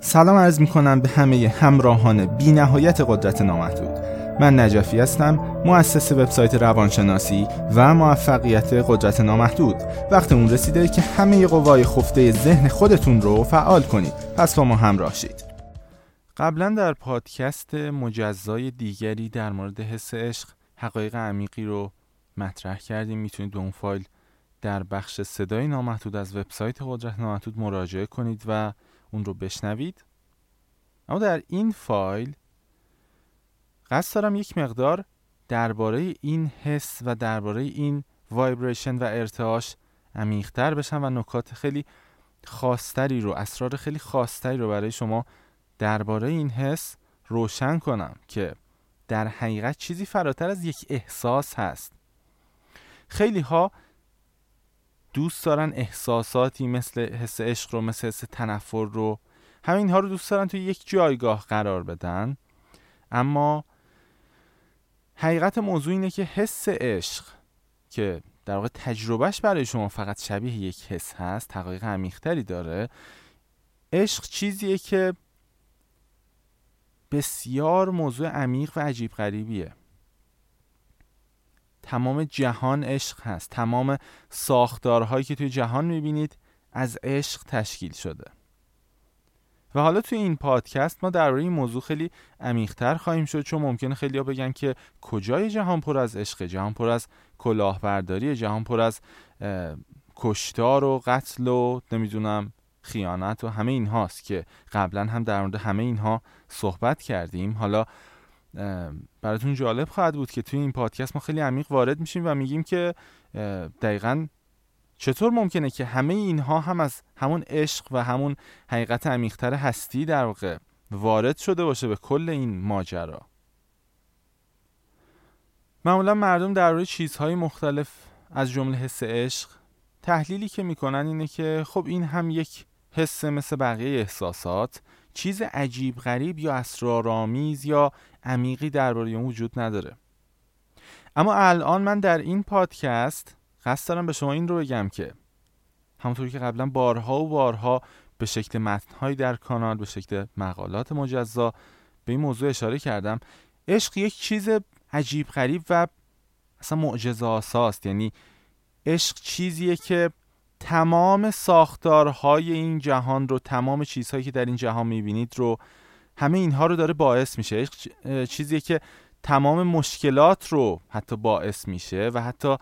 سلام عرض می کنم به همه همراهان بی نهایت قدرت نامحدود. من نجفی هستم مؤسس وبسایت روانشناسی و موفقیت قدرت نامحدود. وقت اون رسیده که همه قوای خفته ذهن خودتون رو فعال کنید. پس با ما همراه شید. قبلا در پادکست مجزای دیگری در مورد حس عشق حقایق عمیقی رو مطرح کردیم. می‌تونید به اون فایل در بخش صدای نامحدود از وبسایت قدرت نامحدود مراجعه کنید و اون رو بشنوید. اما در این فایل قصد دارم یک مقدار درباره این حس و درباره این وایبریشن و ارتعاش عمیقتر بشم و نکات خیلی خاصتری رو اسرار خیلی خاصتری رو برای شما درباره این حس روشن کنم که در حقیقت چیزی فراتر از یک احساس هست. خیلی ها دوست دارن احساساتی مثل حس عشق رو مثل حس تنفر رو همه اینها رو دوست دارن توی یک جایگاه قرار بدن. اما حقیقت موضوع اینه که حس عشق که در واقع تجربهش برای شما فقط شبیه یک حس هست حقایق عمیقتری داره عشق چیزیه که بسیار موضوع عمیق و عجیب غریبیه. تمام جهان عشق هست. تمام ساختارهایی که توی جهان می‌بینید از عشق تشکیل شده. و حالا توی این پادکست ما درباره این موضوع خیلی عمیقتر خواهیم شد چون ممکنه خیلی ها بگن که کجای جهان پر از عشق جهان پر از کلاهبرداری جهان پر از کشتار و قتل و نمی‌دونم خیانت و همه این هاست که قبلا هم در مورد همه اینها صحبت کردیم. حالا براتون جالب خواهد بود که توی این پادکست ما خیلی عمیق وارد میشیم و میگیم که دقیقا چطور ممکنه که همه اینها هم از همون عشق و همون حقیقت عمیقتر هستی در واقع وارد شده باشه به کل این ماجرا؟ معمولا مردم در روی چیزهای مختلف از جمله حس عشق تحلیلی که می‌کنن اینه که خب این هم یک حس مثل بقیه احساسات چیز عجیب غریب یا اسرارآمیز یا عمیقی درباره اون وجود نداره. اما الان من در این پادکست قصد دارم به شما این رو بگم که همونطوری که قبلا بارها و بارها به شکل متنهایی در کانال به شکل مقالات مجزا به این موضوع اشاره کردم. عشق یک چیز عجیب غریب و اصلا معجزه آساست یعنی عشق چیزیه که تمام ساختارهای این جهان رو تمام چیزهایی که در این جهان می‌بینید رو همه اینها رو داره باعث میشه. چیزیه که تمام مشکلات رو حتی باعث میشه و حتی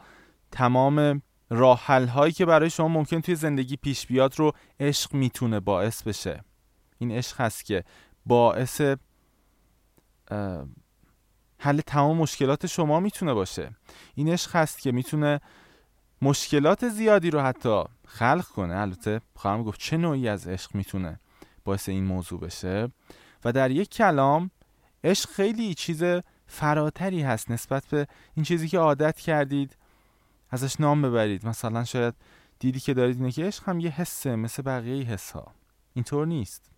تمام راه هایی که برای شما ممکن توی زندگی پیش بیاد رو عشق می‌تونه باعث بشه. این عشق هست که باعث حل تمام مشکلات شما می‌تونه باشه. این عشق هست که می‌تونه مشکلات زیادی رو حتی خلق کنه. البته خواهم گفت چه نوعی از عشق می‌تونه باعث این موضوع بشه. و در یک کلام عشق خیلی چیز فراتری هست نسبت به این چیزی که عادت کردید ازش نام ببرید. مثلا شاید دیدی که دارید اینه که عشق هم یه حسه مثل بقیه حس ها اینطور نیست.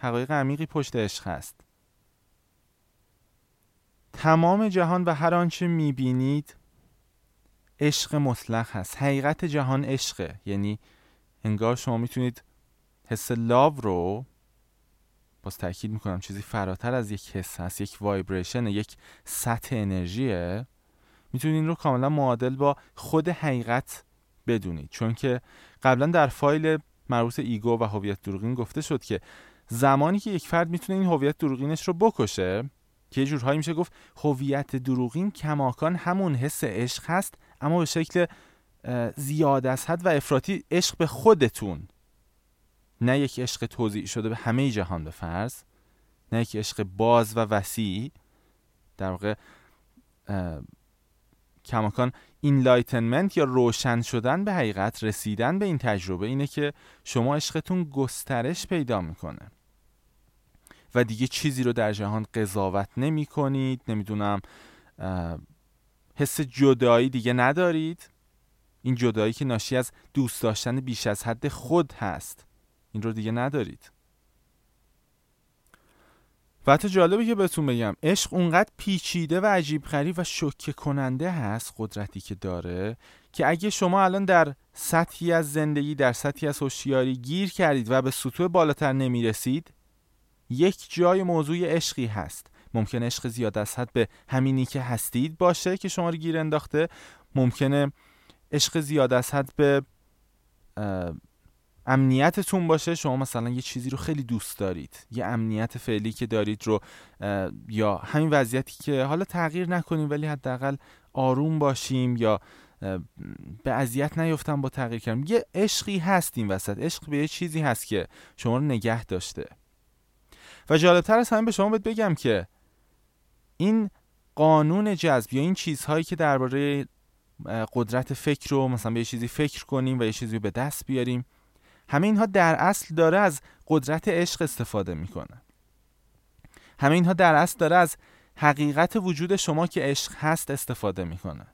حقایق عمیقی پشت عشق هست. تمام جهان و هر آنچه می‌بینید عشق مطلق هست. حقیقت جهان عشقه. یعنی انگار شما می‌تونید حس love رو باز تاکید می‌کنم چیزی فراتر از یک حس هست یک vibration یک سطح انرژیه می‌تونید این رو کاملا معادل با خود حقیقت بدونید. چون که قبلا در فایل مربوط ego و هویت دروغین گفته شد که زمانی که یک فرد می‌تونه این هویت دروغینش رو بکشه که یه جورهایی میشه گفت هویت دروغین کماکان همون حس عشق هست اما به شکل زیاد از حد و افراطی عشق به خودتون. نه یک عشق توزیع شده به همه جهان به فرض نه یک عشق باز و وسیع. در واقع کماکان enlightenment یا روشن شدن به حقیقت رسیدن به این تجربه اینه که شما عشقتون گسترش پیدا می‌کنه. و دیگه چیزی رو در جهان قضاوت نمی کنید نمی‌دونم حس جدایی دیگه ندارید؟ این جدایی که ناشی از دوست داشتن بیش از حد خود هست. این رو دیگه ندارید. و حتی جالبه که بهتون بگم عشق اونقدر پیچیده و عجیب غریب و شوکه کننده هست قدرتی که داره که اگه شما الان در سطحی از زندگی در سطحی از هوشیاری گیر کردید و به سطوح بالاتر نمی‌رسید یک جای موضوع عشقی هست. ممکن عشق زیاد از حد به همینی که هستید باشه که شما رو گیر انداخته. ممکنه عشق زیاد از حد به امنیتتون باشه. شما مثلا یه چیزی رو خیلی دوست دارید. یه امنیت فعلی که دارید رو یا همین وضعیتی که حالا تغییر نکنیم ولی حداقل آروم باشیم یا به اذیت نیفتم با تغییر کردم یه عشقی هست این وسط. عشق به یه چیزی هست که شما رو نگه داشته. و جالبتر از همین به شما باید بگم که این قانون جذب یا این چیزهایی که درباره قدرت فکر رو مثلا به یه چیزی فکر کنیم و یه چیزی رو به دست بیاریم همه اینها در اصل داره از قدرت عشق استفاده می‌کنه. همه اینها در اصل داره از حقیقت وجود شما که عشق هست استفاده می‌کنه.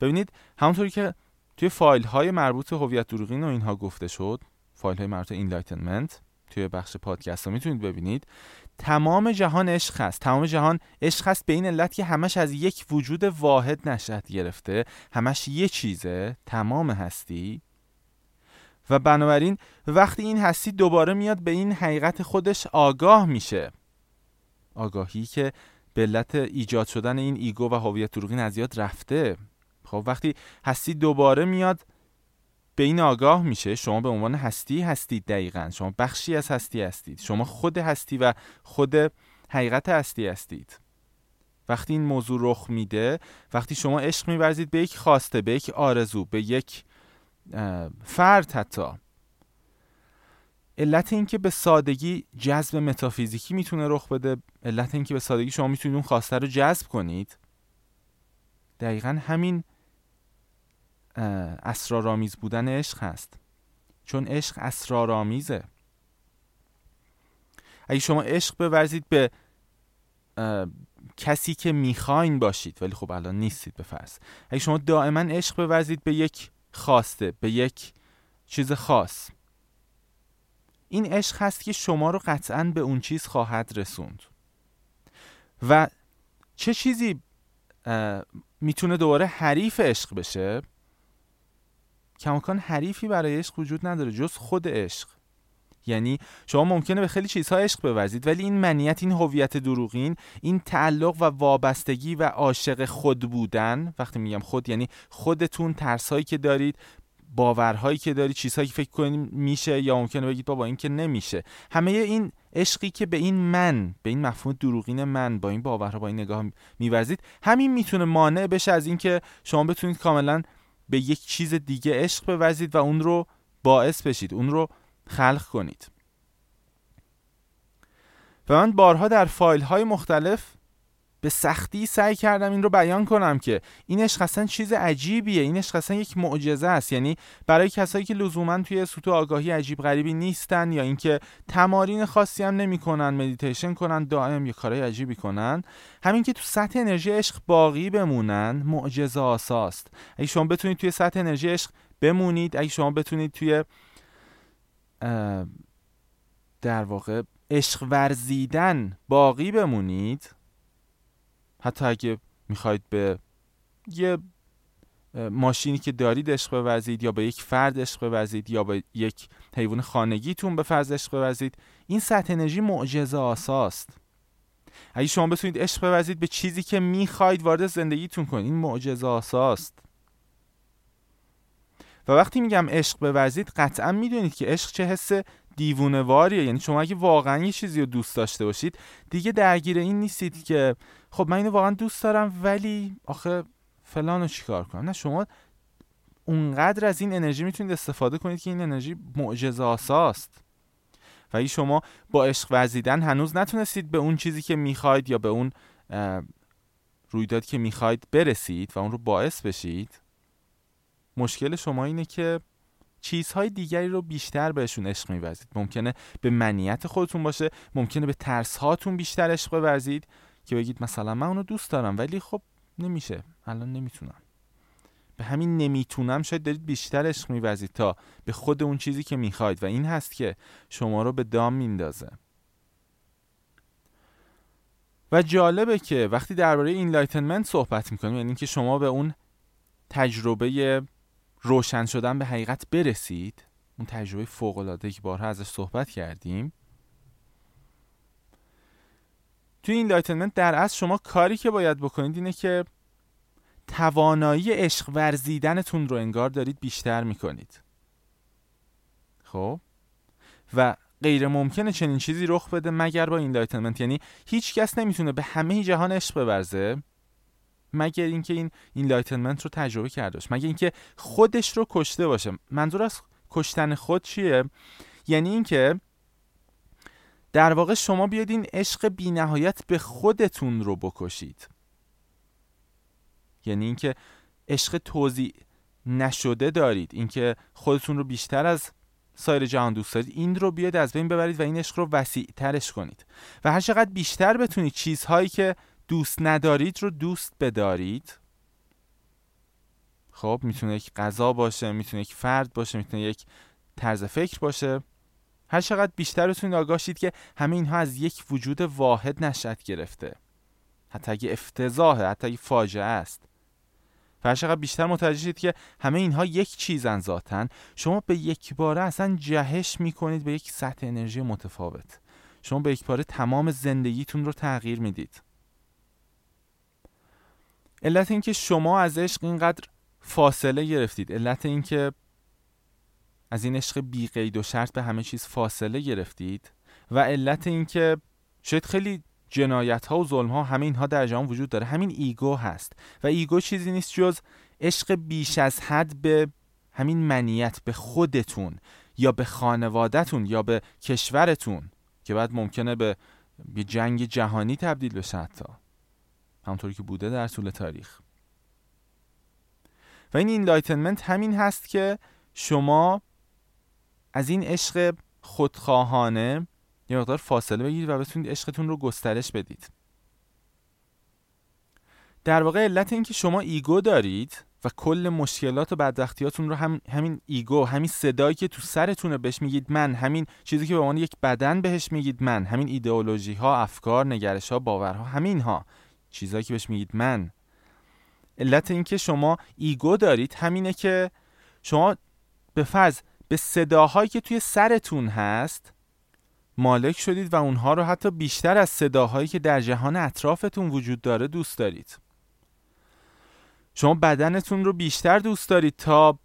ببینید همونطوری که توی فایل های مربوط به هویت دروغین و اینها گفته شد فایل های مربوط enlightenment توی بخش پادکست ها می‌تونید ببینید. تمام جهان عشق هست. تمام جهان عشق هست به این علت که همش از یک وجود واحد نشأت گرفته. همش یه چیزه. تمام هستی. و بنابراین وقتی این هستی دوباره میاد به این حقیقت خودش آگاه میشه. آگاهی که به علت ایجاد شدن این ایگو و هویت دروغین از یاد رفته. خب وقتی هستی دوباره میاد به این آگاه میشه شما به عنوان هستی هستید دقیقا. شما بخشی از هستی هستید. شما خود هستی و خود حقیقت هستی هستید. وقتی این موضوع رخ میده وقتی شما عشق میورزید به یک خواسته به یک آرزو به یک فرد حتی. علت اینکه به سادگی جذب متافیزیکی می‌تونه رخ بده علت اینکه به سادگی شما می‌تونید اون خواسته رو جذب کنید دقیقا همین اسرارآمیز بودن عشق هست. چون عشق اسرارآمیزه. اگه شما عشق بورزید به کسی که می‌خواین باشید ولی خب الان نیستید به فرض. اگه شما دائما عشق بورزید به یک خواسته به یک چیز خاص. این عشق هست که شما رو قطعا به اون چیز خواهد رسوند. و چه چیزی می‌تونه دوباره حریف عشق بشه؟ کماکان حریفی برای عشق وجود نداره جز خود عشق. یعنی شما ممکنه به خیلی چیزها عشق بورزید ولی این منیت این هویت دروغین این تعلق و وابستگی و عاشق خود بودن وقتی میگم خود یعنی خودتون ترسهایی که دارید باورهایی که دارید چیزهایی که فکر کنید میشه یا ممکنه بگید بابا این که نمیشه. همه این عشقی که به این من به این مفهوم دروغین من با این باورها با این نگاه میورزید همین می‌تونه مانع بشه از اینکه شما بتونید کاملا به یک چیز دیگه عشق بورزید و اون رو باعث بشید اون رو خلق کنید. و من بارها در فایل های مختلف به سختی سعی کردم این رو بیان کنم که این عشق اصلا چیز عجیبیه. این عشق اصلا یک معجزه است. یعنی برای کسایی که لزوما توی سطوح آگاهی عجیب غریبی نیستن یا اینکه تمارین خاصی هم نمی‌کنن مدیتیشن کنن دائم یا کارهای عجیبی کنن همین که تو سطح انرژی عشق باقی بمونن معجزه آساست. اگه شما بتونید توی سطح انرژی عشق بمونید اگه شما بتونید توی در واقع عشق ورزیدن باقی بمونید حتی اگه می‌خواید به یه ماشینی که دارید عشق بورزید یا به یک فرد عشق بورزید یا به یک حیوان خانگیتون به فرض عشق بورزید این سطح انرژی معجزه آساست. اگه شما بتونید عشق بورزید به چیزی که می‌خواید وارد زندگیتون کنید. این معجزه آساست. و وقتی میگم عشق بورزید قطعا می‌دونید که عشق چه حس دیوونه واریه یعنی شما اگه واقعا یه چیزی رو دوست داشته باشید دیگه درگیر این نیستید که خب من اینو واقعا دوست دارم ولی آخه فلان رو چیکار کنم؟ نه شما اونقدر از این انرژی می‌تونید استفاده کنید که این انرژی معجزه آساست. و اگه شما با عشق ورزیدن هنوز نتونستید به اون چیزی که می‌خواید یا به اون رویداد که می‌خواید برسید و اون رو باعث بشید. مشکل شما اینه که چیزهای دیگری رو بیشتر بهشون عشق میورزید. ممکنه به منیت خودتون باشه ممکنه به ترس هاتون بیشتر عشق بورزید. که بگید مثلا من اونو دوست دارم ولی خب نمیشه. الان نمی‌تونم. به همین نمی‌تونم شاید دارید بیشتر عشق میورزید تا به خود اون چیزی که می‌خواید. و این هست که شما رو به دام میندازه. و جالبه که وقتی درباره enlightenment صحبت می‌کنیم یعنی که شما به اون تجربه روشن شدن به حقیقت برسید اون تجربه فوق العاده که بارها ازش صحبت کردیم توی enlightenment در اصل شما کاری که باید بکنید اینه که توانایی عشق ورزیدنتون رو انگار دارید بیشتر می‌کنید. خب؟ و غیر ممکنه چنین چیزی رخ بده مگر با enlightenment یعنی هیچ کس نمی‌تونه به همه جهان عشق بورزه مگر اینکه این enlightenment رو تجربه کرده باشه. مگر اینکه خودش رو کشته باشه. منظور از کشتن خود چیه؟ یعنی اینکه در واقع شما بیاید این عشق بینهایت به خودتون رو بکشید. یعنی اینکه عشق توزیع نشده دارید اینکه خودتون رو بیشتر از سایر جهان دوست دارید این رو بیاید از بین ببرید و این عشق رو وسیع ترش کنید. و هر چقدر بیشتر بتونید چیزهایی که دوست ندارید رو دوست بدارید خب می‌تونه یک غذا باشه می‌تونه یک فرد باشه می‌تونه یک طرز فکر باشه. هر چقدر بیشتر بتونید آگاه شید که همه اینها از یک وجود واحد نشأت گرفته. حتی اگه افتضاحه حتی اگه فاجعه است. و هر چقدر بیشتر متوجه شید که همه اینها یک چیزن ذاتن شما به یک باره اصلا جهش می‌کنید به یک سطح انرژی متفاوت. شما به یک باره تمام زندگیتون رو تغییر می‌دید. علت اینکه شما از عشق اینقدر فاصله گرفتید علت اینکه از این عشق بی قید و شرط به همه چیز فاصله گرفتید؟ و علت اینکه شاید خیلی جنایت ها و ظلم ها همه اینها در جهان وجود داره همین ego هست. و ego چیزی نیست جز عشق بیش از حد به همین منیت به خودتون یا به خانوادهتون یا به کشورتون که بعد ممکنه به یه جنگ جهانی تبدیل بشه حتی. همونطوری که بوده در طول تاریخ. و این enlightenment همین هست که شما از این عشق خودخواهانه یه مقدار فاصله بگیرید و بتونید عشقتون رو گسترش بدید. در واقع علت این که شما ego دارید و کل مشکلات و بدبختیاتون رو هم همین ego همین صدایی که تو سرتونه بهش میگید من همین چیزی که به عنوان یک بدن بهش میگید من همین ایدئولوژی ها افکار نگرش ها باورها همین ها چیزایی که بهش میگید من. علت این که شما ایگو دارید همینه که شما به فرض به صداهایی که توی سرتون هست مالک شدید و اونها رو حتی بیشتر از صداهایی که در جهان اطرافتون وجود داره دوست دارید. شما بدنتون رو بیشتر دوست دارید تا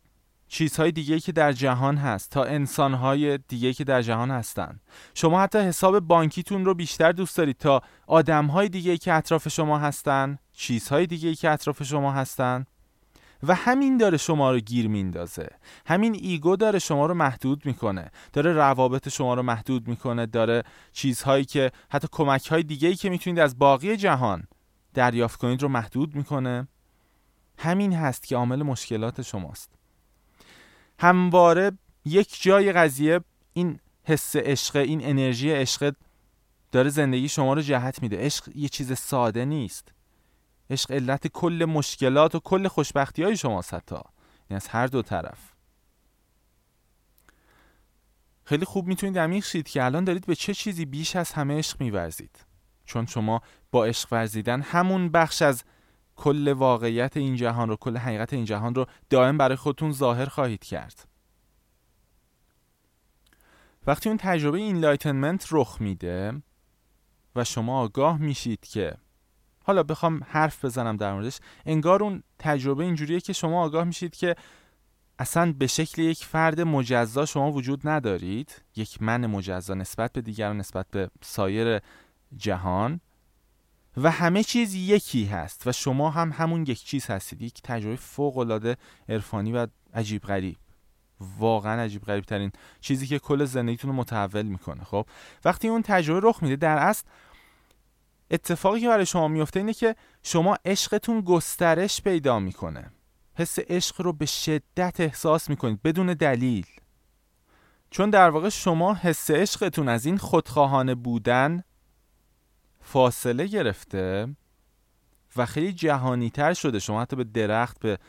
چیزهای دیگه که در جهان هست تا انسانهای دیگه که در جهان هستن. شما حتی حساب بانکیتون رو بیشتر دوست دارید تا آدمهای دیگه که اطراف شما هستن چیزهای دیگه که اطراف شما هستن. و همین داره شما رو گیر میندازه. همین ایگو داره شما رو محدود می‌کنه. داره روابط شما رو محدود می‌کنه. داره چیزهایی که حتی کمک های دیگه ای که می‌تونید از باقی جهان دریافت کنید رو محدود می‌کنه. همین هست که عامل مشکلات شماست. همواره یک جای قضیه این حس عشق این انرژی عشق داره زندگی شما رو جهت میده. عشق یه چیز ساده نیست. عشق علت کل مشکلات و کل خوشبختی های شماست حتی یعنی از هر دو طرف. خیلی خوب می‌تونید عمیق شید که الان دارید به چه چیزی بیش از همه عشق میورزید. چون شما با عشق ورزیدن همون بخش از کل واقعیت این جهان رو کل حقیقت این جهان رو دائم برای خودتون ظاهر خواهید کرد. وقتی اون تجربه enlightenment رخ میده و شما آگاه میشید که حالا بخوام حرف بزنم در موردش. انگار اون تجربه اینجوریه که شما آگاه میشید که اصلا به شکل یک فرد مجزا شما وجود ندارید. یک من مجزا نسبت به دیگران نسبت به سایر جهان. و همه چیز یکی هست و شما هم همون یک چیز هستید. یک تجربه فوق العاده عرفانی و عجیب غریب. واقعا عجیب غریب ترین چیزی که کل زندگیتون رو متحول می‌کنه خب؟ وقتی اون تجربه رخ میده در اصل اتفاقی که برای شما میفته اینه که شما عشقتون گسترش پیدا می‌کنه. حس عشق رو به شدت احساس می‌کنید بدون دلیل. چون در واقع شما حس عشقتون از این خودخواهانه بودن فاصله گرفته و خیلی جهانی تر شده. شما حتی به درخت به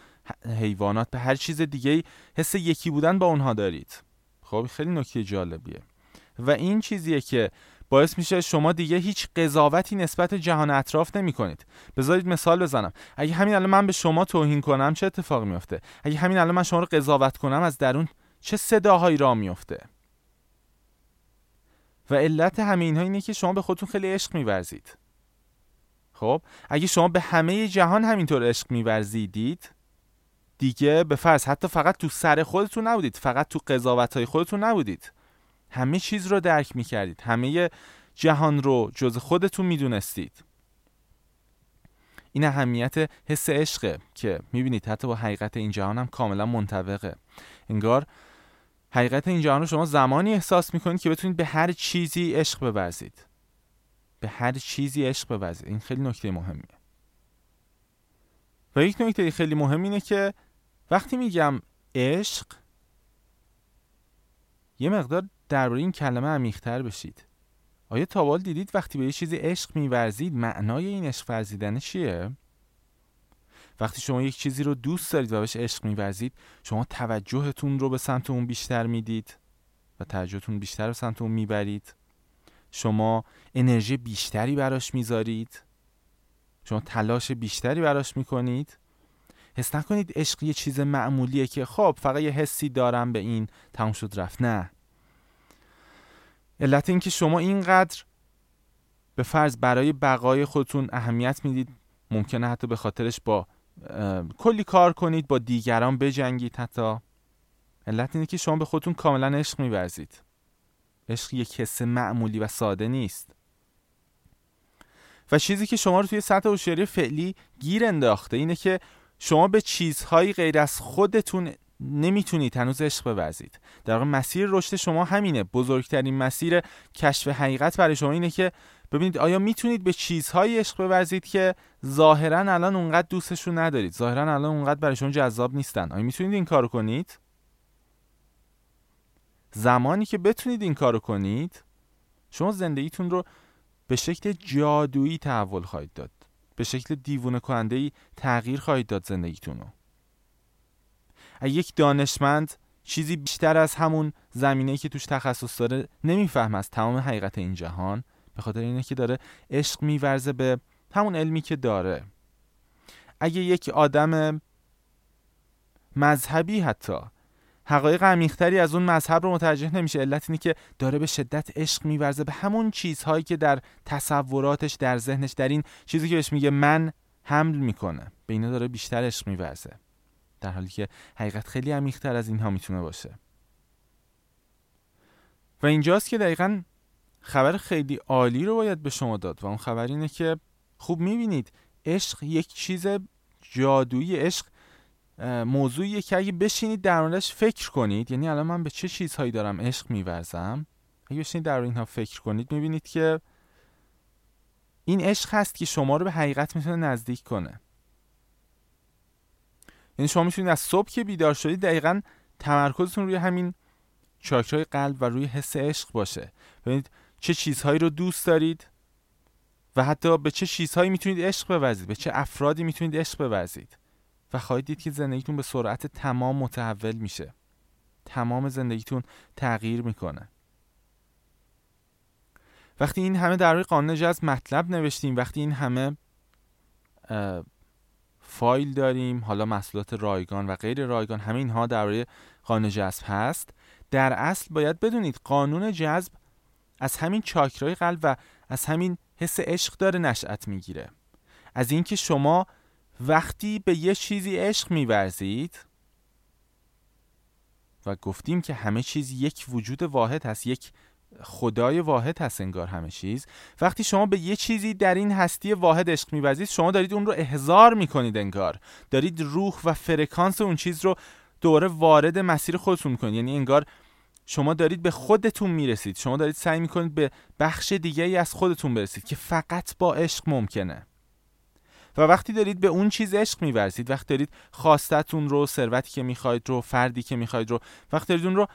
حیوانات به هر چیز دیگه حس یکی بودن با اونها دارید. خب خیلی نکته جالبیه. و این چیزیه که باعث میشه شما دیگه هیچ قضاوتی نسبت جهان اطراف نمی کنید بذارید مثال بزنم. اگه همین الان من به شما توهین کنم چه اتفاقی میفته اگه همین الان من شما رو قضاوت کنم از درون چه صداهایی را میفته و علت همه اینها اینه که شما به خودتون خیلی عشق میورزید. خب؟ اگه شما به همه جهان همینطور عشق میورزیدید دیگه به فرض حتی فقط تو سر خودتون نبودید فقط تو قضاوت های خودتون نبودید. همه چیز رو درک می‌کردید. همه جهان رو جز خودتون می‌دونستید. این اهمیت حس عشقه که می‌بینید حتی با حقیقت این جهان هم کاملا منطبقه. انگار حقیقت این جهان رو شما زمانی احساس می‌کنید که بتونید به هر چیزی عشق بورزید به هر چیزی عشق بورزید این خیلی نکته مهمیه. و یک نکته خیلی مهم اینه که وقتی میگم عشق یه مقدار درباره این کلمه عمیق‌تر بشید. آیا تابال دیدید وقتی به یه چیزی عشق میورزید معنای این عشق ورزیدن چیه؟ وقتی شما یک چیزی رو دوست دارید و بهش عشق میورزید شما توجهتون رو به سمت اون بیشتر می‌دید و توجهتون بیشتر به سمت اون می‌برید. شما انرژی بیشتری براش می‌ذارید. شما تلاش بیشتری براش می‌کنید. حس نکنید عشق یه چیز معمولیه که خب فقط یه حسی دارم به این تموم شد رفت. نه. علت این که شما اینقدر به فرض برای بقای خودتون اهمیت می‌دید ممکنه حتی به خاطرش با کلی کار کنید با دیگران بجنگید حتی. علت اینه که شما به خودتون کاملا عشق میورزید. عشق یک حس معمولی و ساده نیست. و چیزی که شما رو توی سطح هوشیاری فعلی گیر انداخته اینه که شما به چیزهایی غیر از خودتون نمی‌تونید هنوز عشق بورزید. در واقع مسیر رشد شما همینه. بزرگترین مسیر کشف حقیقت برای شما اینه که ببینید آیا می‌تونید به چیزهایی عشق بورزید که ظاهرا الان اونقدر دوستشون ندارید. ظاهرا الان اونقدر برای شما جذاب نیستن. آیا می‌تونید این کارو کنید؟ زمانی که بتونید این کارو کنید شما زندگیتون رو به شکل جادویی تحول خواهید داد. به شکل دیوونه کننده ای تغییر خواهید داد زندگیتون رو. یک دانشمند چیزی بیشتر از همون زمینه که توش تخصص داره نمیفهم از تمام حقیقت این جهان. به خاطر اینه که داره عشق میورزه به همون علمی که داره. اگه یک آدم مذهبی حتی حقایق عمیقتری از اون مذهب رو متوجه نمیشه علت اینه که داره به شدت عشق میورزه به همون چیزهایی که در تصوراتش در ذهنش در این چیزی که بهش میگه من حمل می‌کنه. به اینا داره بیشتر عشق میورزه. در حالی که حقیقت خیلی عمیقتر از اینها می‌تونه باشه. و اینجاست که دقیقا خبر خیلی عالی رو باید به شما داد و اون خبر اینه که خوب می‌بینید عشق یک چیز جادویی عشق موضوعیه که اگه بشینید در موردش فکر کنید یعنی الان من به چه چیزهایی دارم عشق میورزم؟ اگه بشینید در اینها فکر کنید می‌بینید که این عشق هست که شما رو به حقیقت می‌تونه نزدیک کنه. یعنی شما می‌تونید از صبح که بیدار شدید دقیقا تمرکزتون روی همین چاکرای قلب و روی حس عشق باشه. ببینید چه چیزهایی رو دوست دارید و حتی به چه چیزهایی می‌تونید عشق بورزید به چه افرادی می‌تونید عشق بورزید و خواهید دید که زندگیتون به سرعت تمام متحول میشه. تمام زندگیتون تغییر می‌کنه. وقتی این همه در روی قانون جذب مطلب نوشتیم وقتی این همه فایل داریم حالا محصولات رایگان و غیر رایگان همه اینها درباره قانون جذب هست. در اصل باید بدونید قانون جذب از همین چاکرای قلب و از همین حس عشق داره نشأت می‌گیره. از اینکه شما وقتی به یه چیزی عشق میورزید و گفتیم که همه چیز یک وجود واحد هست یک خدای واحد هست انگار همه چیز. وقتی شما به یه چیزی در این هستی واحد عشق میورزید شما دارید اون رو احضار می‌کنید انگار. دارید روح و فرکانس اون چیز رو دوره وارد مسیر خودتون می‌کنید. یعنی انگار شما دارید به خودتون می‌رسید. شما دارید سعی می‌کنید به بخش دیگه ای از خودتون برسید که فقط با عشق ممکنه. و وقتی دارید به اون چیز عشق میورزید وقتی دارید خواستتون رو ثروتی که می‌خواید رو فردی که می‌خواید رو وقتی دارید اون رو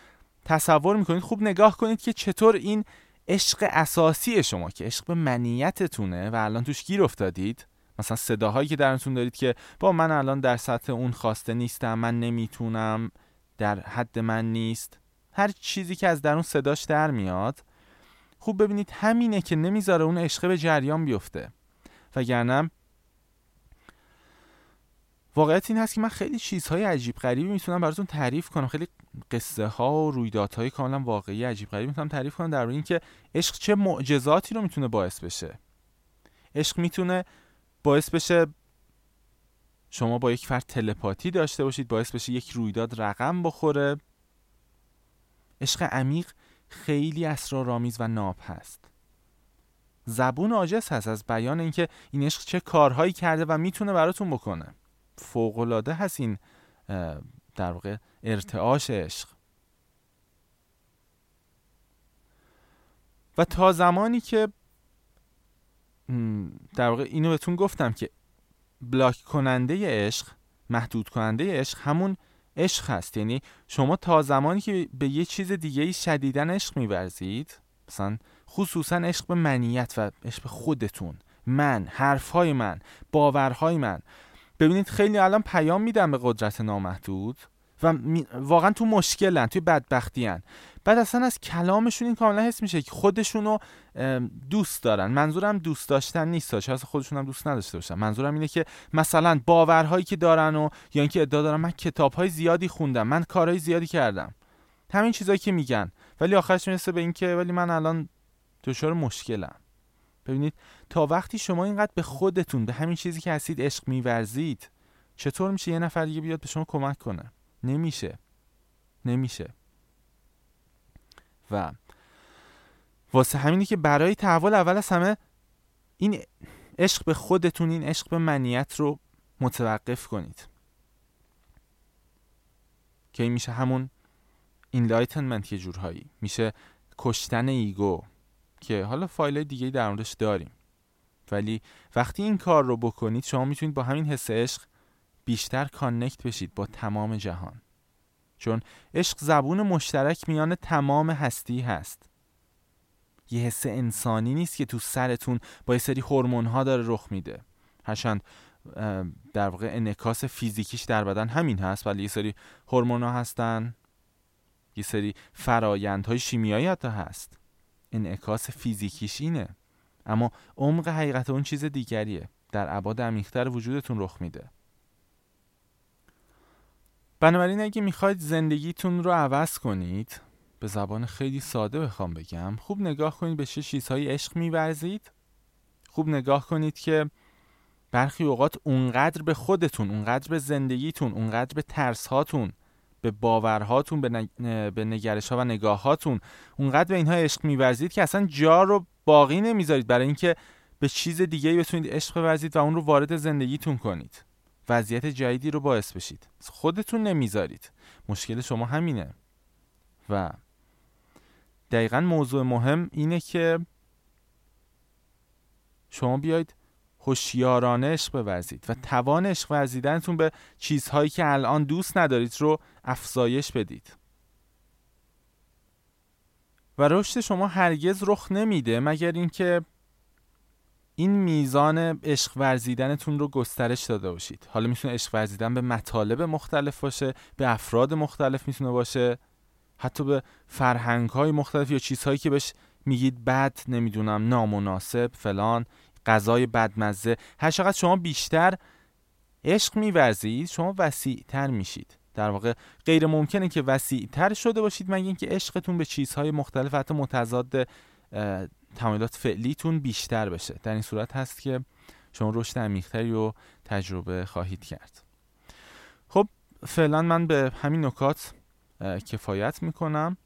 تصور می‌کنید خوب نگاه کنید که چطور این عشق اساسی شما که عشق به منیتتونه و الان توش گیر افتادید. مثلا صداهایی که درتون دارید که با من الان در سطح اون خواسته نیستم من نمی‌تونم در حد من نیست. هر چیزی که از درون صداش در میاد. خوب ببینید همینه که نمی‌ذاره اون عشق به جریان بیفته. وگرنه واقعیت این هست که من خیلی چیزهای عجیب غریبی می‌تونم براتون تعریف کنم. خیلی قصه ها و رویدادهای کاملا واقعی عجیب غریبی می‌تونم تعریف کنم در اینکه عشق چه معجزاتی رو می‌تونه باعث بشه. عشق می‌تونه باعث بشه شما با یک فرد تلپاتی داشته باشید باعث بشه یک رویداد رقم بخوره. عشق عمیق خیلی اسرارآمیز و ناب هست. زبون عاجز هست از بیان اینکه این عشق چه کارهایی کرده و می‌تونه براتون بکنه. فوقالعاده هست این در واقع ارتعاش عشق. و تا زمانی که در واقع اینو بهتون گفتم که بلاک کننده عشق محدود کننده عشق همون عشق هست. یعنی شما تا زمانی که به یه چیز دیگه شدیدن عشق میورزید مثلا خصوصا عشق به منیت و عشق به خودتون من حرفهای من باورهای من ببینید خیلی الان پیام میدم به قدرت نامحدود و واقعا تو مشکلن توی بدبختی هن. بعد اصلا از کلامشون این کاملا حس میشه که خودشونو دوست دارن. منظورم دوست داشتن نیست شاید خودشون هم دوست نداشته باشن. منظورم اینه که مثلا باورهایی که دارن و یا اینکه ادعا دارن من کتابهای زیادی خوندم من کارهای زیادی کردم. همین چیزایی که میگن. ولی آخرش می‌رسه به اینکه ولی من الان دچار مشکلم. ببینید تا وقتی شما اینقدر به خودتون به همین چیزی که هستید عشق میورزید چطور میشه یه نفر دیگه بیاد به شما کمک کنه؟ نمیشه. نمیشه. و واسه همینی که برای تحول اول از همه این عشق به خودتون این عشق به منیت رو متوقف کنید. که این میشه همون enlightenment یه جورهایی. میشه کشتن ego. که حالا فایل دیگه در موردش داریم. ولی وقتی این کار رو بکنید شما می‌تونید با همین حس عشق بیشتر کانکت بشید با تمام جهان. چون عشق زبون مشترک میان تمام هستی هست. یه حس انسانی نیست که تو سرتون با یه سری هورمون ها داره رخ میده. هرچند در واقع انعکاس فیزیکیش در بدن همین هست ولی یه سری هورمون ها هستن یه سری فرایندهای شیمیایی حتی هست. انعکاس فیزیکیش اینه اما عمق حقیقت اون چیز دیگریه. در ابعاد عمیقتر وجودتون رخ میده. بنابراین اگه می‌خواید زندگیتون رو عوض کنید به زبان خیلی ساده بخوام بگم خوب نگاه کنید به چه چیزهایی عشق میورزید. خوب نگاه کنید که برخی اوقات اونقدر به خودتون اونقدر به زندگیتون اونقدر به ترسهاتون به باورهاتون به, به نگرش ها و نگاهاتون. اونقدر به اینها عشق میورزید که اصلا جا رو باقی نمی‌ذارید برای اینکه به چیز دیگه بتونید عشق بورزید و اون رو وارد زندگیتون کنید. وضعیت جدیدی رو باعث بشید. خودتون نمی‌ذارید. مشکل شما همینه. و دقیقا موضوع مهم اینه که شما بیاید هوشیارانه عشق بورزید و توان عشق ورزیدنتون به چیزهایی که الان دوست ندارید رو افزایش بدید. و رشد شما هرگز رخ نمیده مگر اینکه این میزان عشق ورزیدنتون رو گسترش داده باشید. حالا می‌تونه عشق ورزیدن به مطالب مختلف باشه به افراد مختلف می‌تونه باشه حتی به فرهنگ های مختلف یا چیزهایی که بهش میگید بد نمی‌دونم نامناسب فلان غذای بدمزه. هر چقدر شما بیشتر عشق میورزید شما وسیع تر میشید. در واقع غیر ممکنه که وسیع تر شده باشید مگه اینکه عشقتون به چیزهای مختلف حتی متضاد تمایلات فعلیتون بیشتر بشه. در این صورت هست که شما رشد عمیقتری رو تجربه خواهید کرد. خب فعلا من به همین نکات کفایت می‌کنم.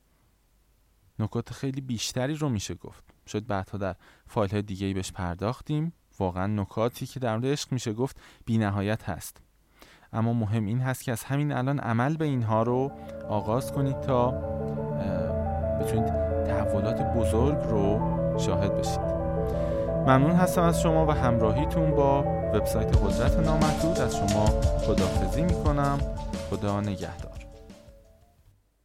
نکات خیلی بیشتری رو میشه گفت. شاید بعدها در فایل های دیگه بهش پرداختیم. واقعا نکاتی که در مورد عشق میشه گفت بی نهایت هست. اما مهم این هست که از همین الان عمل به اینها رو آغاز کنید تا بتونید تحولات بزرگ رو شاهد بشید. ممنون هستم از شما و همراهیتون با وبسایت قدرت نامحدود. از شما خدافزی می‌کنم. خدا نگهدار.